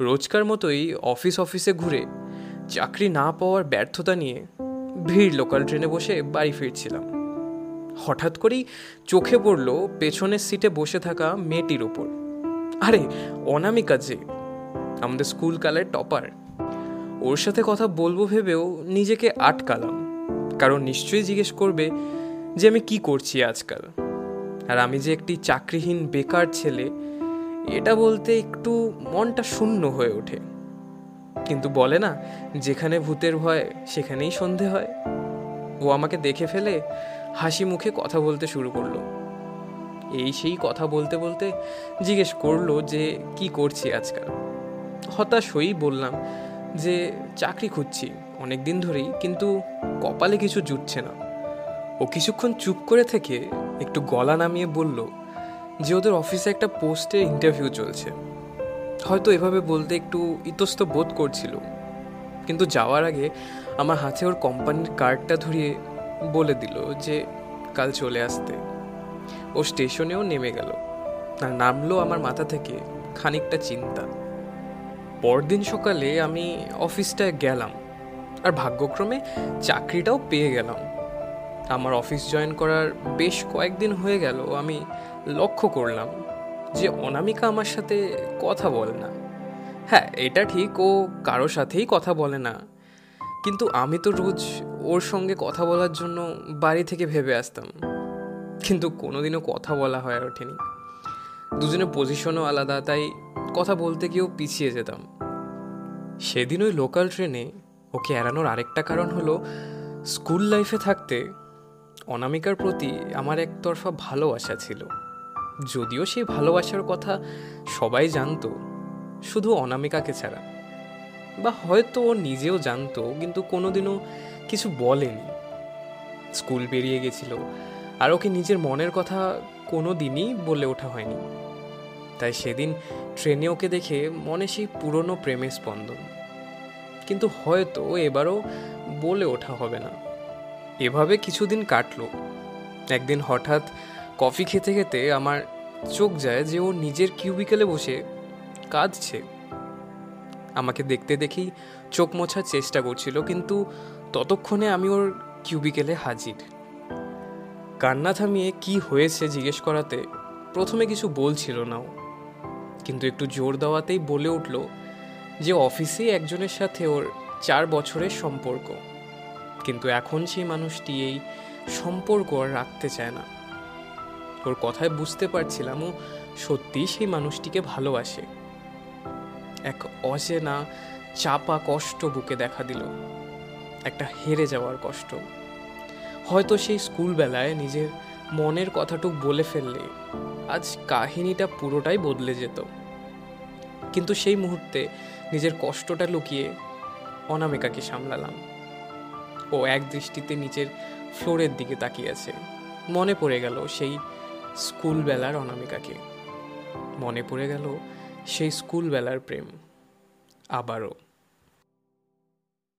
রোজকার মতোই অফিস অফিসে ঘুরে চাকরি না পাওয়ার ব্যর্থতা নিয়ে ভিড় লোকাল ট্রেনে বসে বাড়ি ফিরছিলাম। হঠাৎ করেই চোখে পড়ল পেছনের সিটে বসে থাকা মেয়েটির ওপর আরে, অনামিকা যে, আমাদের স্কুল কালের টপার ওর সাথে কথা বলব ভেবেও নিজেকে আটকালাম। কারণ নিশ্চয়ই জিজ্ঞেস করবে যে আমি কি করছি আজকাল? আর আমি যে একটি চাকরিহীন বেকার ছেলে এটা বলতে একটু মনটা শূন্য হয়ে ওঠে। কিন্তু বলে না, যেখানে ভূতের ভয়, সেখানেই সন্ধে হয়। ও আমাকে দেখে ফেলে হাসি মুখে কথা বলতে শুরু করল। এই সেই কথা বলতে বলতে জিজ্ঞেস করল যে, কি করছি আজকাল? হতাশ হয়েই বললাম যে, চাকরি খুঁজছি অনেক দিন ধরেই, কিন্তু কপালে কিছু জুটছে না। ও কিছুক্ষণ চুপ করে থেকে একটু গলা নামিয়ে বলল যে ওদের অফিসে একটা পোস্টের ইন্টারভিউ চলছে। হয়তো এভাবে বলতে একটু ইতস্ত বোধ করছিল। কিন্তু যাওয়ার আগে আমার হাতে ওর কোম্পানির কার্ডটা ধরিয়ে বলে দিল যে, কাল চলে আসতে। ও স্টেশনেও নেমে গেল। আর নামলো আমার মাথা থেকে খানিকটা চিন্তা। পরদিন সকালে আমি অফিসটায় গেলাম আর ভাগ্যক্রমে চাকরিটাও পেয়ে গেলাম। আমার অফিস জয়েন করার বেশ কয়েকদিন হয়ে গেল, আমি লক্ষ্য করলাম যে অনামিকা আমার সাথে কথা বলে না। হ্যাঁ এটা ঠিক, ও কারও সাথেই কথা বলে না। কিন্তু আমি তো রোজ ওর সঙ্গে কথা বলার জন্য বাড়ি থেকে ভেবে আসতাম। কিন্তু কোনোদিনও কথা বলা হয়ে ওঠেনি। দুজনের পজিশনও আলাদা, তাই কথা বলতে গিয়েও পিছিয়ে যেতাম। সেদিন ওই লোকাল ট্রেনে ওকে এড়ানোর আরেকটা কারণ হলো স্কুল লাইফে থাকতে অনামিকার প্রতি আমার একতরফা ভালোবাসা ছিল। যদিও সেই ভালোবাসার কথা সবাই জানতো, শুধু অনামিকাকে ছাড়া। বা হয়তো ও নিজেও জানতো, কিন্তু কোনোদিনও কিছু বলেনি। স্কুল বেরিয়ে গেছিল, আর ওকে নিজের মনের কথা কোনো দিনই বলে ওঠা হয়নি। তাই সেদিন ট্রেনে ওকে দেখে মনে সেই পুরনো প্রেমের স্পন্দন। কিন্তু হয়তো এবারও বলে ওঠা হবে না। এভাবে কিছুদিন কাটলো। একদিন হঠাৎ কফি খেতে খেতে আমার চোখ যায় যে ও নিজের কিউবিকেলে বসে কাঁদছে। আমাকে দেখতে দেখেই চোখ মোছার চেষ্টা করছিল, কিন্তু ততক্ষণে আমি ওর কিউবিকেলে হাজির। কান্না থামিয়ে কি হয়েছে জিজ্ঞেস করাতে প্রথমে কিছু বলছিল না ও। কিন্তু একটু জোর দেওয়াতেই বলে উঠল যে অফিসে একজনের সাথে ওর চার বছরের সম্পর্ক। কিন্তু এখন সেই মানুষটি এই সম্পর্ক আর রাখতে চায় না। ওর কথায় বুঝতে পারছিলাম ও সত্যি সেই মানুষটিকে ভালোবাসে। এক অচেনা, চাপা কষ্ট বুকে দেখা দিল। একটা হেরে যাওয়ার কষ্ট। হয়তো সেই স্কুলবেলায় নিজের মনের কথাটুক বলে ফেললে আজ কাহিনীটা পুরোটাই বদলে যেত। কিন্তু সেই মুহূর্তে নিজের কষ্টটা লুকিয়ে অনামিকাকে সামলালাম। ও এক দৃষ্টিতে নিচের ফ্লোরের দিকে তাকিয়ে আছে। মনে পড়ে গেল সেই স্কুলবেলার অনামিকাকে। মনে পড়ে গেল সেই স্কুলবেলার প্রেম। আবারও।